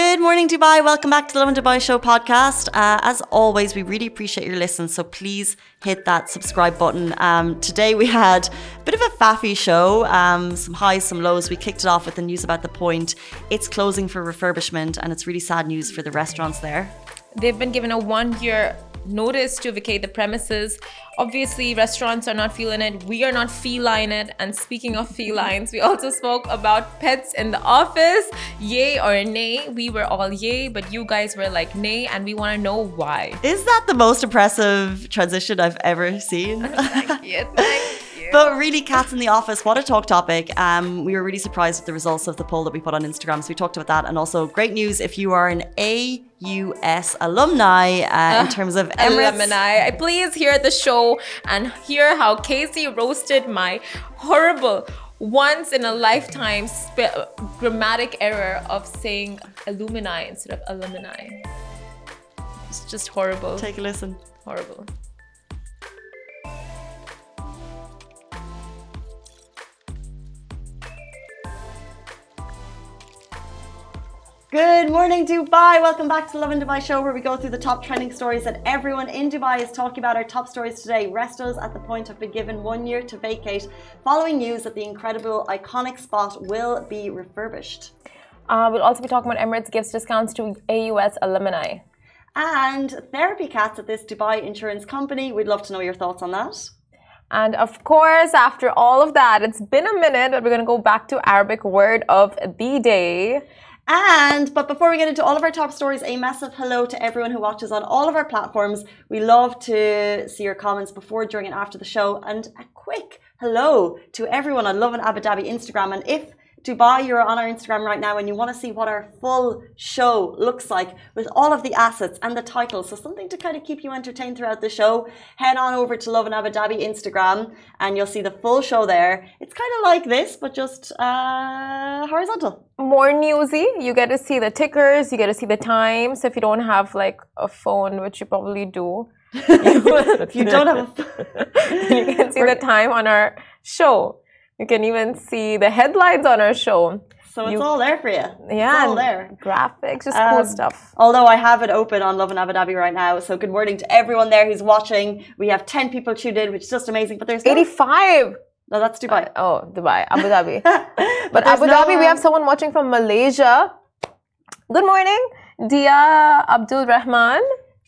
Good morning, Dubai. Welcome back to the Lovin Dubai Show podcast. Uh, as always, we really appreciate your listen, so please hit that subscribe button. Um, today we had a bit of a faffy show, um, some highs, some lows. We kicked it off with the news about the Pointe. It's closing for refurbishment, and it's really sad news for the restaurants there. They've been given a one year notice to vacate the premises. Obviously, restaurants are not feeling it. We are not feline it. And speaking of felines, we also spoke about pets in the office. Yay or nay? We were all yay, but you guys were like nay, and we want to know why. Is that the most impressive transition I've ever seen? thank you. Thank you. But really, cats in the office, what a talk topic. Um, we were really surprised with the results of the poll that we put on Instagram. So we talked about that. And also, great news if you are an AUS alumni uh, in terms of Emirates. Alumni. Please hear the show and hear how Casey roasted my horrible once in a lifetime sp- grammatic error of saying alumni instead of alumni. It's just horrible. Take a listen. horrible. Good morning, Dubai. Welcome back to the Lovin Dubai show, where we go through the top trending stories that everyone in Dubai is talking about. Our top stories today: Restos at the Pointe have been given one year to vacate, following news that the incredible, iconic spot will be refurbished. Uh, we'll also be talking about Emirates gives discounts to AUS alumni. And therapy cats at this Dubai insurance company. We'd love to know your thoughts on that. And of course, after all of that, it's been a minute, but we're going to go back to Arabic word of the day. And but before we get into all of our top stories, a massive hello to everyone who watches on all of our platforms. We love to see your comments before, during, and after the show. And a quick hello to everyone on Lovin Abu Dhabi Instagram. And if Dubai, you're on our Instagram right now and you want to see what our full show looks like with all of the assets and the titles. So something to kind of keep you entertained throughout the show. Head on over to Lovin Abu Dhabi Instagram and you'll see the full show there. It's kind of like this, but just uh, horizontal. More newsy. You get to see the tickers, you get to see the times. So if you don't have like a phone, which you probably do, if you don't have a you can see the time on our show. You can even see the headlines on our show. So it's You- all there for you. Yeah, It's all there. Graphics, just cool Um, stuff. Although I have it open on Lovin Abu Dhabi right now. So good morning to everyone there who's watching. We have 10 people tuned in, which is just amazing. But there's no, 85. No, that's Dubai. Oh, Dubai, Abu Dhabi. but But Abu no, Dhabi, we have someone watching from Malaysia. Good morning, Dia Abdul Rahman.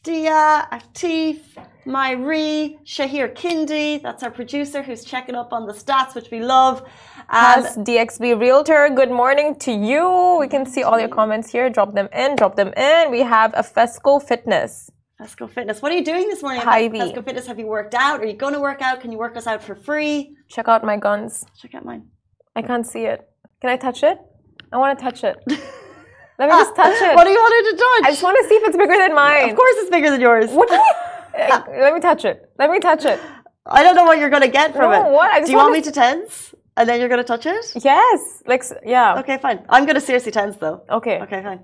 Dia, Atif, Myri, Shahir Kindi. That's our producer who's checking up on the stats, which we love. Um, As DXB Realtor, good morning to you. We can see all your comments here. Drop them in, drop them in. We have a Fesco Fitness. Fesco Fitness. What are you doing this morning? Hi, at Fesco Fitness. Have you worked out? Are you going to work out? Can you work us out for free? Check out my guns. Check out mine. I can't see it. Can I touch it? I want to touch it. Let me just touch it. What do you want to touch? I just want to see if it's bigger than mine. Of course, it's bigger than yours. What do you? Let me touch it. Let me touch it. I don't know what you're going to get from No, it. what? Do you want wanna me to tense? And then you're going to touch it? Yes. Like, yeah. Okay, fine. I'm going to seriously tense though. Okay. Okay, fine.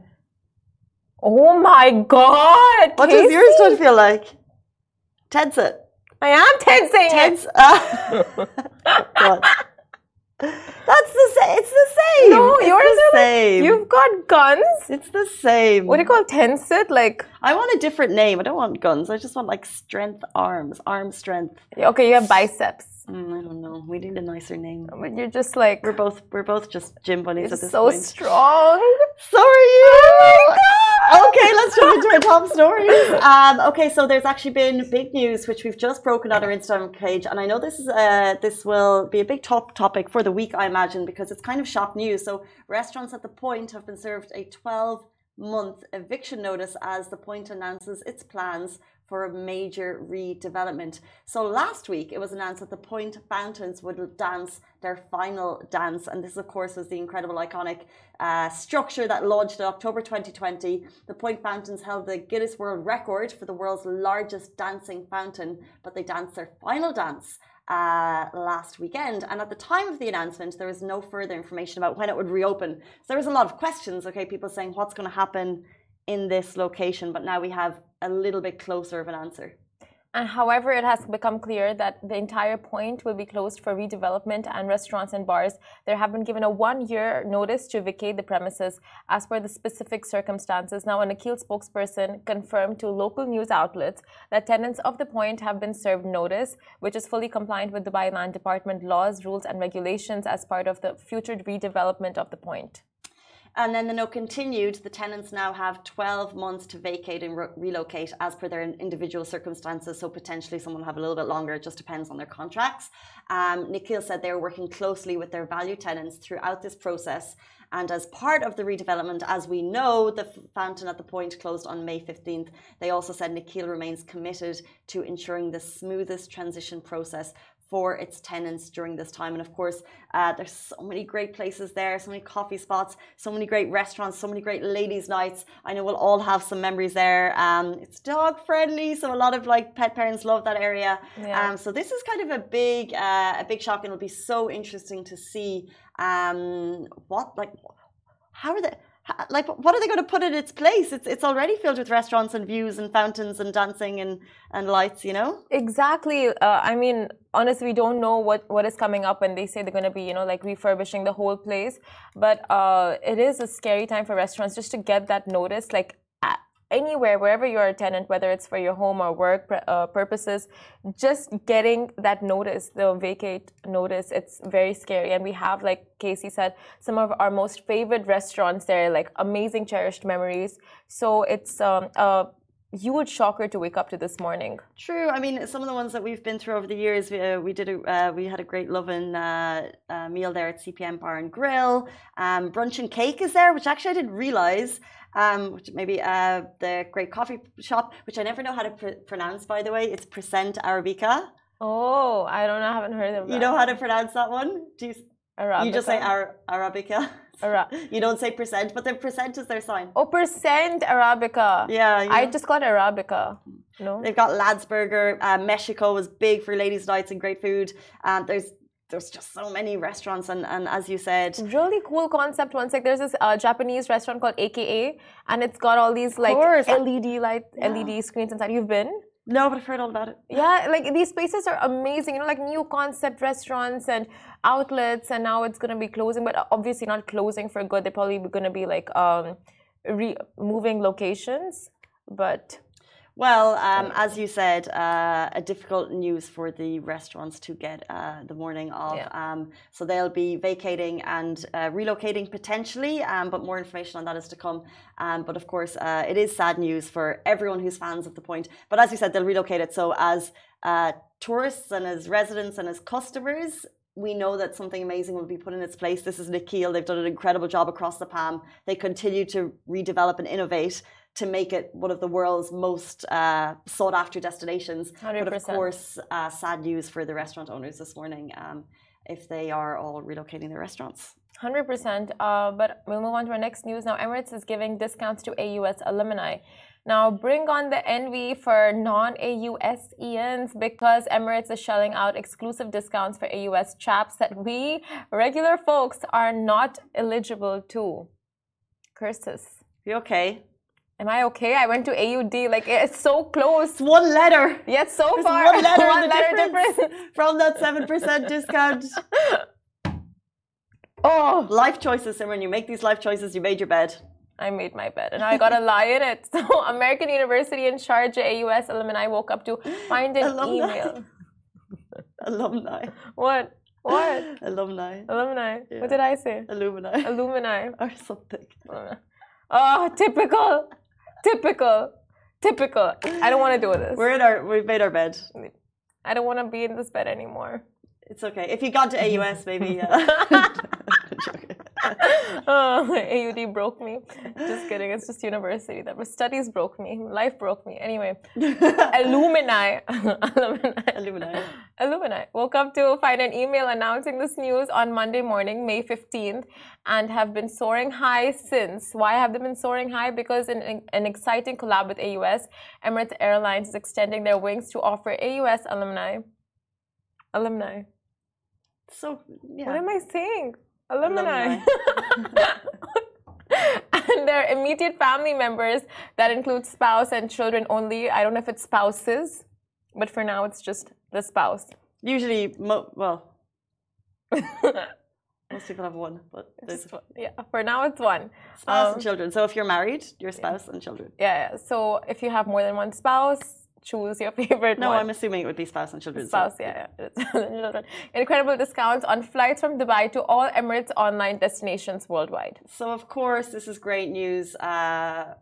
Oh my God. What does yours Casey. touch feel like? Tense it. I am tensing it. Tense. Ah. God. That's the same. It's the same. No, it's yours the are like- same. You've got guns. It's the same. What do you call tense it? Like, I want a different name. I don't want guns. I just want like strength arms, arm strength. okay, you have biceps, Mm, I don't know. We need a nicer name. but you're just like We're both we're both just gym bunnies at this so point. strong. So are you. Okay, let's jump into our top stories. Um, okay, so there's actually been big news which we've just broken on our Instagram page, and I know this is uh, this will be a big top topic for the week, I imagine, because it's kind of shock news. So restaurants at the Pointe have been served a 12 month eviction notice as the Pointe announces its plans for a major redevelopment. So last week it was announced that the Pointe Fountains would dance their final dance, and this, of course, was the incredible, iconic uh, structure that launched in October 2020. The Pointe Fountains held the Guinness World Record for the world's largest dancing fountain, but they danced their final dance uh, last weekend. And at the time of the announcement, there was no further information about when it would reopen. So there was a lot of questions. Okay, people saying what's going to happen in this location, but now we have a little bit closer of an answer. And however, it has become clear that the entire Pointe will be closed for redevelopment and restaurants and bars. There have been given a one year notice to vacate the premises as per the specific circumstances. Now, a Nakheel spokesperson confirmed to local news outlets that tenants of the Pointe have been served notice, which is fully compliant with Dubai Land Department laws, rules, and regulations as part of the future redevelopment of the Pointe. And then the note continued the tenants now have 12 months to vacate and re- relocate as per their individual circumstances. So potentially someone will have a little bit longer. It just depends on their contracts. Um, Nakheel said they were working closely with their value tenants throughout this process. And as part of the redevelopment, as we know, the fountain at the Pointe closed on May 15th. They also said Nakheel remains committed to ensuring the smoothest transition process for its tenants during this time. And of course, uh, there's so many great places there, so many coffee spots, so many great restaurants, so many great ladies' nights. I know we'll all have some memories there. Um, it's dog friendly, so a lot of like pet parents love that area. Yeah. Um, so this is kind of a big, uh, a big shock, and it'll be so interesting to see um, what like how are they like what are they going to put in its place? It's it's already filled with restaurants and views and fountains and dancing and and lights you know? Exactly uh, i mean honestly we don't know what what is coming up when they say they're going to be you know like refurbishing the whole place but uh, it is a scary time for restaurants just to get that notice like anywhere, wherever you're a tenant, whether it's for your home or work uh, purposes, just getting that notice, the vacate notice, it's very scary. And we have, like Casey said, some of our most favorite restaurants there, like amazing, cherished memories. So it's um, a huge shocker to wake up to this morning. True. I mean, some of the ones that we've been through over the years, we, uh, we did a, uh, we had a great loving uh, uh meal there at CPM Bar and Grill. Um, brunch and cake is there, which actually I didn't realize um, which maybe uh, the great coffee shop, which I never know how to pr- pronounce, by the way. It's Percent Arabica. Oh, I don't know. I haven't heard of that. You know how to pronounce that one? Do you, Arabica. you just say Ar- Arabica. Ara- you don't say percent, but the percent is their sign. Oh, percent Arabica. Yeah. You know. I just got Arabica. No. They've got Ladsburger. Uh, Mexico was big for ladies' nights and great food. Um, there's there's just so many restaurants and, and as you said really cool concept one sec there's this uh, japanese restaurant called aka and it's got all these like led light yeah. led screens inside you've been no but i've heard all about it. Yeah like these spaces are amazing you know like new concept restaurants and outlets and now it's to be closing but obviously not closing for good. They're probably to be like um re- moving locations but well, um, as you said, uh, a difficult news for the restaurants to get uh, the morning of. Yeah. Um, so they'll be vacating and uh, relocating potentially, um, but more information on that is to come. Um, but of course, uh, it is sad news for everyone who's fans of the Pointe. But as you said, they'll relocate it. So as uh, tourists and as residents and as customers, we know that something amazing will be put in its place. This is Nakheel. They've done an incredible job across the Palm. They continue to redevelop and innovate to make it one of the world's most uh, sought after destinations. 100%. But of course, uh, sad news for the restaurant owners this morning um, if they are all relocating their restaurants. 100%. Uh, but we'll move on to our next news. Now, Emirates is giving discounts to AUS alumni. Now, bring on the envy for non AUSians because Emirates is shelling out exclusive discounts for AUS chaps that we regular folks are not eligible to. Curses. You okay? Am I okay? I went to AUD. Like it's so close. One letter. Yet so There's far. One letter, one letter difference, difference from that seven percent discount. Oh, life choices. And when you make these life choices, you made your bed. I made my bed and I got to lie in it. So, American University in Sharjah AUS alumni woke up to find an alumni. email. alumni. What? What? Alumni. Alumni. Yeah. What did I say? Alumni. Alumni. or something. Oh, typical. Typical. Typical. I don't want to do this. We're in our. We've made our bed. I don't want to be in this bed anymore. It's okay. If you got to AUS, maybe. Uh, Uh... oh, AUD broke me. Just kidding. It's just university. That was studies broke me. Life broke me. Anyway, alumni. alumni. Alumni. Alumni woke up to find an email announcing this news on Monday morning, May 15th, and have been soaring high since. Why have they been soaring high? Because in, in an exciting collab with AUS, Emirates Airlines is extending their wings to offer AUS alumni. Alumni. So, yeah. What am I saying? Alumni. and their immediate family members that include spouse and children only. I don't know if it's spouses. But for now, it's just the spouse. Usually, mo- well, most people have one, but there's yeah, for now it's one. spouse Um, and children. So if you're married, your spouse and children. Yeah, yeah. So if you have more than one spouse, choose your favorite No, one. I'm assuming it would be spouse and children. so- spouse, yeah, yeah. Children. Incredible discounts on flights from Dubai to all Emirates online destinations worldwide. So, of course, this is great news uh,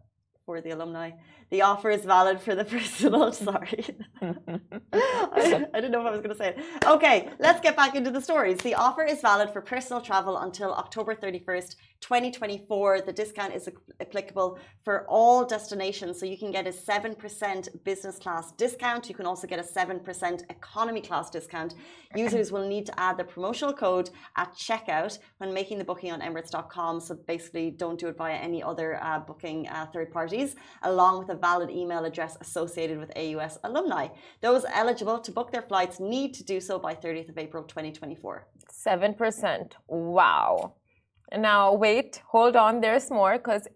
for the alumni. The offer is valid for the personal. Sorry. I, didn't know if I was going to say it. Okay, let's get back into the stories. The offer is valid for personal travel until October 31st, 2024. The discount is applicable for all destinations. So, you can get a 7% business class discount. You can also get a 7% economy class discount. Users will need to add the promotional code at checkout when making the booking on emirates.com. So basically, don't do it via any other uh, booking uh, third parties, along with a valid email address associated with AUS alumni. Those eligible to book their flights need to do so by 30th of April 2024. 7%. Wow. Now, wait, hold on, there's more because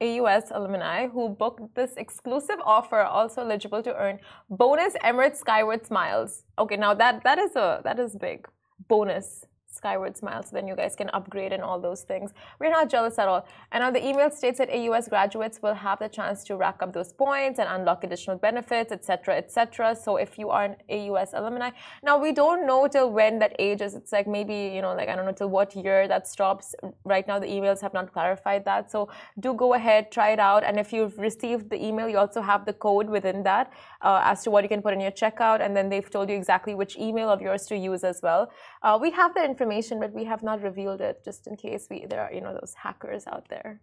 AUS alumni who booked this exclusive offer also eligible to earn bonus Emirates Skywards Miles. Okay, now that that is a that is big. Bonus Skywards Mile, so then you guys can upgrade and all those things. We're not jealous at all. And now the email states that AUS graduates will have the chance to rack up those points and unlock additional benefits, etc., etc. So if you are an AUS alumni, now we don't know till when that age is. It's like maybe you know, like I don't know till what year that stops. Right now, the emails have not clarified that. So do go ahead, try it out, and if you've received the email, you also have the code within that uh, as to what you can put in your checkout, and then they've told you exactly which email of yours to use as well. Uh, we have the information, but we have not revealed it just in case we there are you know those hackers out there.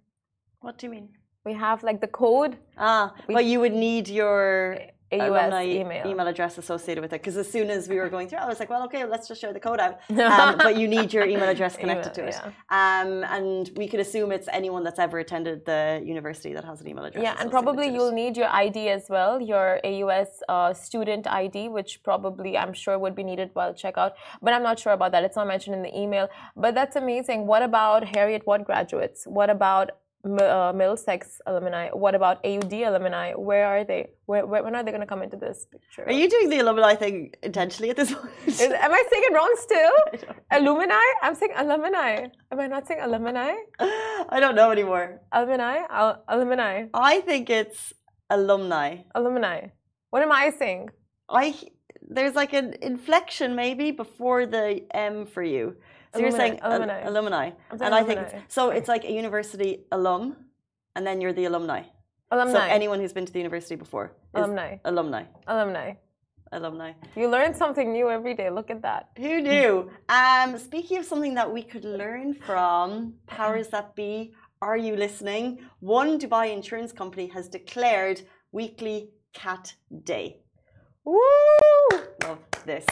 What do you mean? We have like the code Ah, but you would need your AUS alumni email. address associated with it because as soon as we were going through, I was like, well, okay, let's just share the code out. Um, but you need your email address connected Email, to it. Um, and we could assume it's anyone that's ever attended the university that has an email address. Yeah, and probably you'll need your ID as well, your AUS uh, student ID, which probably I'm sure would be needed while checkout. But I'm not sure about that. It's not mentioned in the email. But that's amazing. What about Heriot-Watt graduates? What about uh, Middlesex alumni? What about AUD alumni? Where are they? Where, where, when are they going to come into this picture? Are you doing the alumni thing intentionally at this point? Is, am I saying it wrong still? Alumni? I'm saying alumni. Am I not saying alumni? I don't know anymore. Alumni? Al- alumni. I think it's alumni. Alumni. What am I saying? I there's like an inflection maybe before the M for you. So you're Alumni, saying al- alumni. alumni, I'm saying and I think it's, so. It's like a university alum, and then you're the alumni. Alumni. So anyone who's been to the university before is alumni. alumni. Alumni. Alumni. You learn something new every day. Look at that. Who knew? Um, speaking of something that we could learn from, powers that be, are you listening? One Dubai insurance company has declared weekly cat day. Woo! Love this.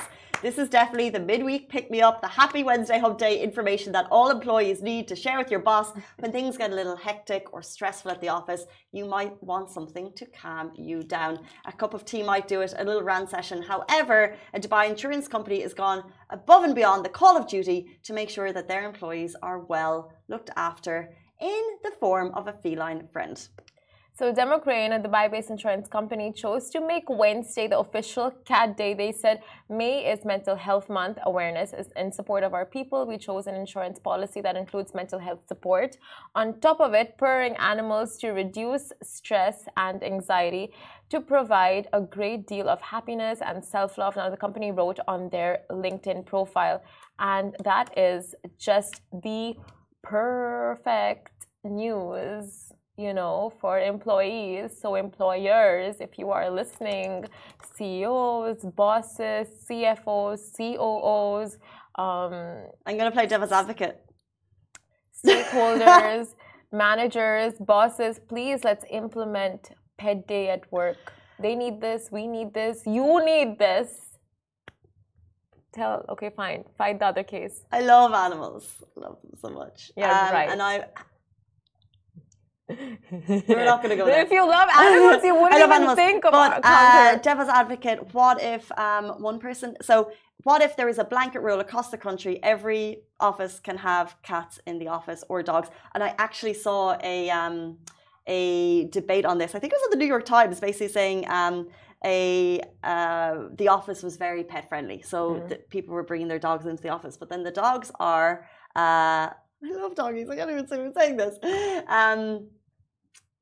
This is definitely the midweek pick me up, the happy Wednesday hump day information that all employees need to share with your boss when things get a little hectic or stressful at the office. You might want something to calm you down. A cup of tea might do it, a little rant session. However, a Dubai insurance company has gone above and beyond the call of duty to make sure that their employees are well looked after in the form of a feline friend. So, Democrance, a Dubai based insurance company, chose to make Wednesday the official cat day. They said May is Mental Health Month. Awareness is in support of our people. We chose an insurance policy that includes mental health support. On top of it, purring animals to reduce stress and anxiety to provide a great deal of happiness and self love. Now, the company wrote on their LinkedIn profile, and that is just the perfect news you know, for employees. So, employers, if you are listening, CEOs, bosses, CFOs, COOs, um, I'm going to play devil's advocate. stakeholders, managers, bosses, please let's implement Pet Day at work. They need this, we need this, you need this. Tell, okay, fine, fight the other case. I love animals. I love them so much. Yeah, right. And I We're not gonna go there. If you love animals, you wouldn't even animals, think but about uh, conquer. devil's advocate. What if um, one person? So what if there is a blanket rule across the country? Every office can have cats in the office or dogs. And I actually saw a um, a debate on this. I think it was in the New York Times, basically saying. Um, a uh, the office was very pet friendly, so Mm. people were bringing their dogs into the office. But then the dogs are. Uh, I love doggies. I can't even say I'm saying this. Um,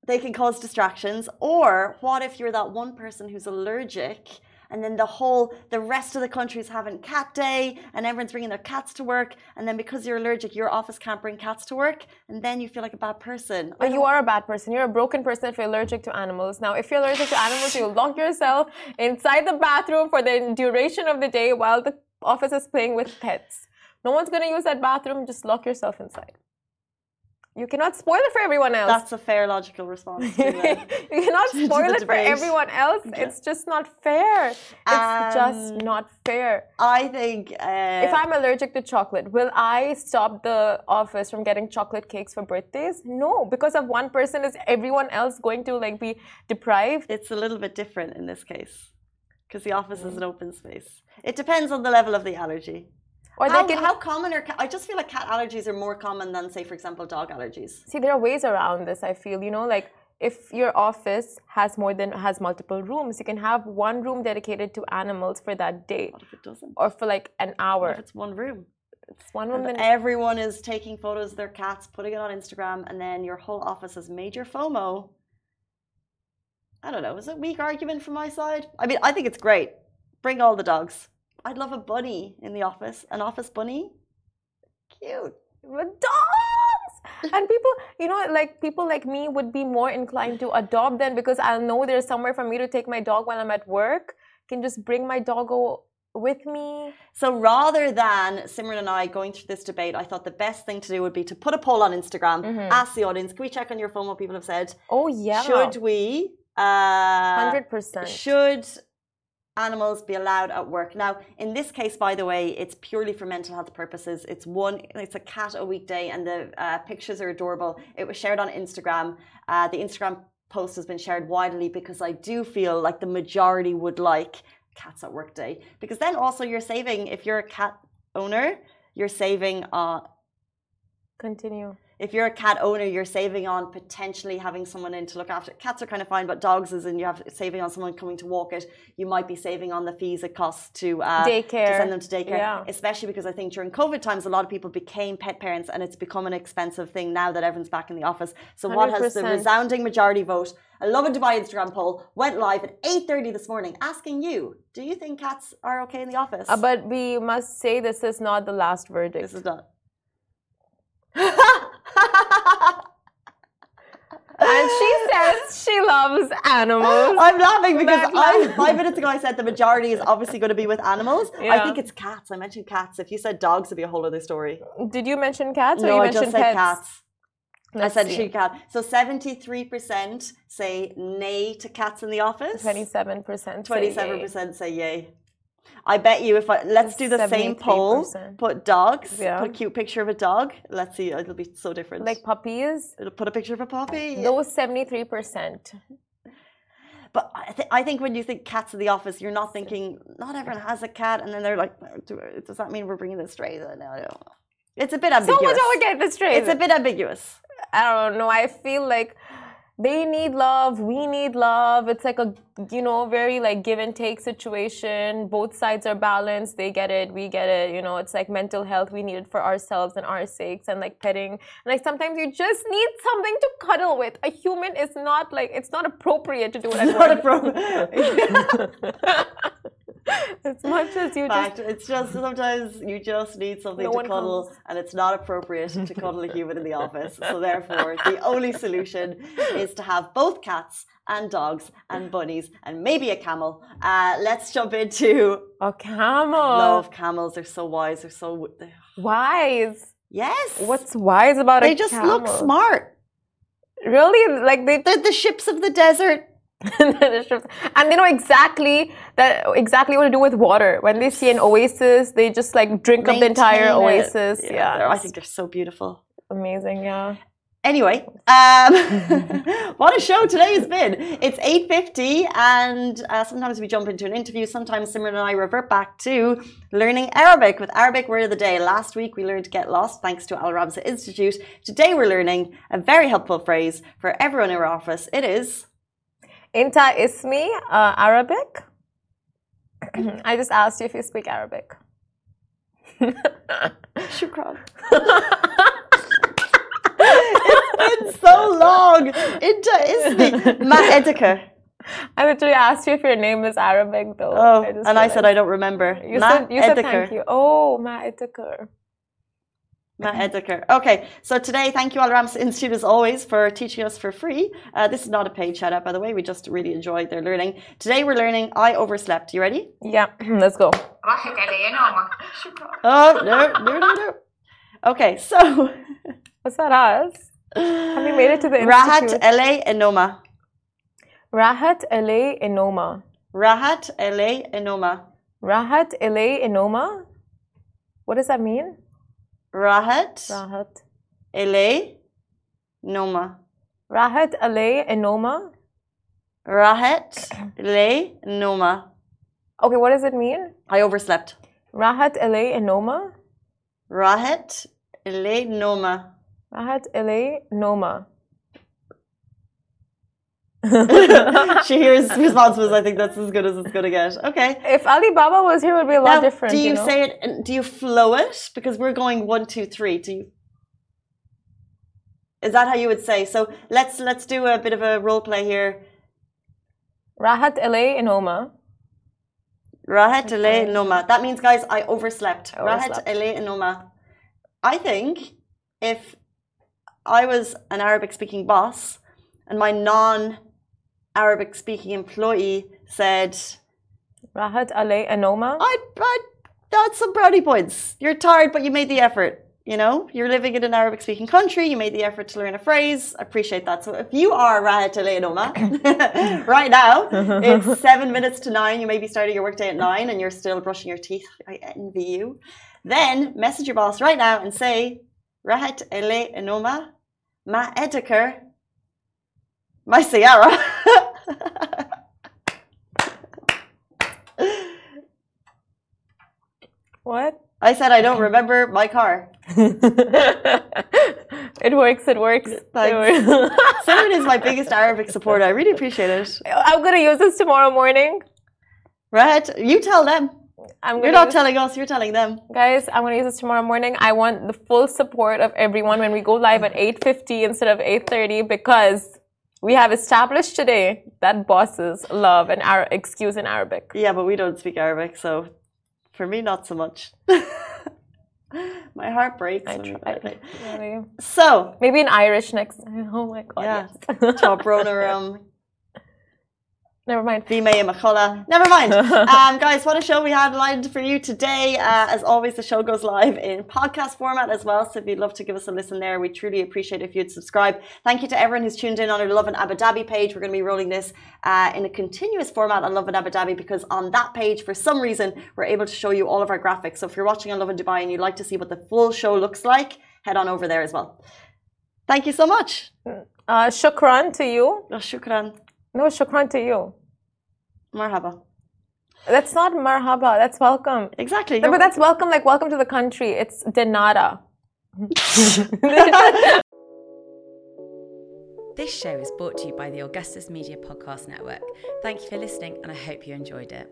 they can cause distractions. Or what if you're that one person who's allergic? And then the whole, the rest of the country's having cat day, and everyone's bringing their cats to work. And then because you're allergic, your office can't bring cats to work, and then you feel like a bad person. But you are a bad person. You're a broken person if you're allergic to animals. Now, if you're allergic to animals, you lock yourself inside the bathroom for the duration of the day while the office is playing with pets. No one's going to use that bathroom. Just lock yourself inside. You cannot spoil it for everyone else. That's a fair logical response. To that. you cannot spoil it for everyone else. It's just not fair. It's just Um, not fair. I think. Uh, If I'm allergic to chocolate, will I stop the office from getting chocolate cakes for birthdays? No, because of one person, is everyone else going to like be deprived? it's a little bit different in this case because the office Mm. is an open space. It depends on the level of the allergy. Or How, they can how common are I just feel like cat allergies are more common than, say, for example, dog allergies. see there are ways around this. I feel you know like. If your office has more than has multiple rooms, you can have one room dedicated to animals for that day, What if it doesn't? or for like an What hour. if it's one room? It's one room. And Then everyone is taking photos of their cats, putting it on Instagram, and then your whole office has major FOMO. I don't know. Is it a weak argument from my side? I mean, I think it's great. Bring all the dogs. I'd love a bunny in the office. An office bunny? Cute. dogs and people you know like people like me would be more inclined to adopt them because i'll know there's somewhere for me to take my dog while i'm at work can just bring my doggo with me So rather than Simran and I going through this debate, I thought the best thing to do would be to put a poll on Instagram, ask the audience, can we check on your phone what people have said? oh yeah Should we uh, 100% should animals be allowed at work. Now in this case by the way it's purely for mental health purposes. It's one it's a cat a weekday and the uh, pictures are adorable. It was shared on instagram. Uh, the instagram post has been shared widely because i do feel like the majority would like cats at work day. Because then also you're saving if you're a cat owner you're saving on continue if you're a cat owner, you're saving on potentially having someone in to look after. Cats are kind of fine, but dogs is and you have saving on someone coming to walk it. You might be saving on the fees it costs to uh, Daycare. to send them to daycare. Yeah. Especially because I think during COVID times, a lot of people became pet parents, and it's become an expensive thing now that everyone's back in the office. So what has the resounding majority vote? I love A Dubai Instagram poll went live at 8:30 this morning, asking you: Do you think cats are okay in the office? Uh, but we must say this is not the last verdict this is not. loves animals I'm laughing because I five minutes ago I said the majority is obviously going to be with animals. I think it's cats. I mentioned cats. If you said dogs, it'd be a whole other story. did you mention cats or no, you I mentioned just said pets cats. I Let's said she cat. So seventy-three percent say nay to cats in the office. 27% Twenty-seven percent say yay. I bet you if I let's do the same poll. Put dogs. Yeah. Put a cute picture of a dog. Let's see. It'll be so different. like puppies it'll put a picture of a puppy. those 73% But I, th- I think when you think cats in the office, you're not thinking not everyone has a cat, and then they're like, does that mean we're bringing this straight? No, don't. It's a bit ambiguous. Someone don't get this straight. it's a bit ambiguous. I don't know. I feel like they need love. We need love. It's like a you know very like give and take situation. Both sides are balanced. They get it. We get it. You know, it's like mental health. We need it for ourselves and our sakes, and like petting. And like sometimes you just need something to cuddle with. A human is not like it's not appropriate to do it at Not a work. problem. as much as you just. It's just sometimes you just need something No to cuddle, comes. and it's not appropriate to cuddle a human in the office. So therefore, the only solution is to have both cats and dogs and bunnies and maybe a camel. Uh, let's jump into a camel. love camels. They're so wise. They're so Wise. yes. What's wise about a they just look smart. Really? Like they They're the ships of the desert. and they know exactly that exactly what to do with water. When they see an oasis, they just like drink up the entire it. oasis. Yeah, they're- I think they're so beautiful. amazing. Yeah. Anyway, um, what a show today has been. It's 8.50 and uh, sometimes we jump into an interview. Sometimes Simran and I revert back to learning Arabic with Arabic Word of the Day. Last week we learned Get Lost thanks to Al Ramza Institute. Today we're learning a very helpful phrase for everyone in our office. It is... Inta Ismi, uh, Arabic. I just asked you if you speak Arabic. Shukran. it's been so long. Inta Ismi. Ma Edika. I literally asked you if your name is Arabic, though. Oh, just and I said. I don't remember. You Ma said you said Edikar. thank you. Oh, Ma Edikar. Ma mm-hmm. Okay, so today, thank you, All Rams Institute, as always, for teaching us for free. Uh, this is not a paid shout out, by the way. We just really enjoyed their learning. Today, we're learning I overslept. You ready? Yeah, let's go. oh, no, no, no, no. Okay, so. What's that, us? Have we made it to the Institute? Rahat LA Enoma. Rahat LA Enoma. Rahat LA Enoma. Rahat LA Enoma? What does that mean? Rahat Rahat. LA Noma. Rahat LA Enoma. Rahat LA Noma. Okay, what does it mean? I overslept. Rahat LA Enoma. Rahat LA Noma. Rahat LA Noma. She hears responses. I think that's as good as it's going to get. Okay. If Alibaba was here, it would be a lot Now, different. do you, know? say it? and Do you flow it? Because we're going one, two, three. Do you? Is that how you would say? So let's let's do a bit of a role play here. Rahat LA Enoma. Rahat ele noma. That means, guys, I overslept. I Rahat overslept. ele noma. I think if I was an Arabic speaking boss and my non Arabic speaking employee said, Rahat LA Anoma? I'd, I'd, that's some brownie points. You're tired, but you made the effort. You know, you're living in an Arabic speaking country, you made the effort to learn a phrase. I appreciate that. So if you are Rahat ele Anoma right now, it's seven minutes to nine. You may be starting your workday at nine and you're still brushing your teeth. I envy you. Then message your boss right now and say, Rahat ele Anoma, ma ediker, my Sayara. What? I said I don't remember my car. it works. It works. Thanks. Simon is my biggest Arabic supporter. I really appreciate it. I'm gonna use this tomorrow morning. Right? You tell them. I'm You're not use- telling us, you're telling them. Guys, I'm gonna use this tomorrow morning. I want the full support of everyone when we go live at 8:50 instead of 8:30 because we have established today that bosses love an Ar- excuse in Arabic. Yeah, but we don't speak Arabic, so for me, not so much. my heart breaks. I when tried. play. Really. So, Maybe in Irish next. Oh my god. Yeah. Yes. top roner, um, Never mind. Vimei Machola. Never mind. um, guys, what a show we had lined for you today. Uh, as always, the show goes live in podcast format as well. So if you'd love to give us a listen there, we truly appreciate if you'd subscribe. Thank you to everyone who's tuned in on our Lovin Abu Dhabi page. We're going to be rolling this uh, in a continuous format on Lovin Abu Dhabi because on that page, for some reason, we're able to show you all of our graphics. So if you're watching on Lovin Dubai and you'd like to see what the full show looks like, head on over there as well. Thank you so much. Uh, shukran to you. Oh, shukran. No, shukran to you. Marhaba. That's not marhaba. That's welcome. Exactly. No, but that's welcome. Like welcome to the country. It's denada. This show is brought to you by the Augustus Media Podcast Network. Thank you for listening, and I hope you enjoyed it.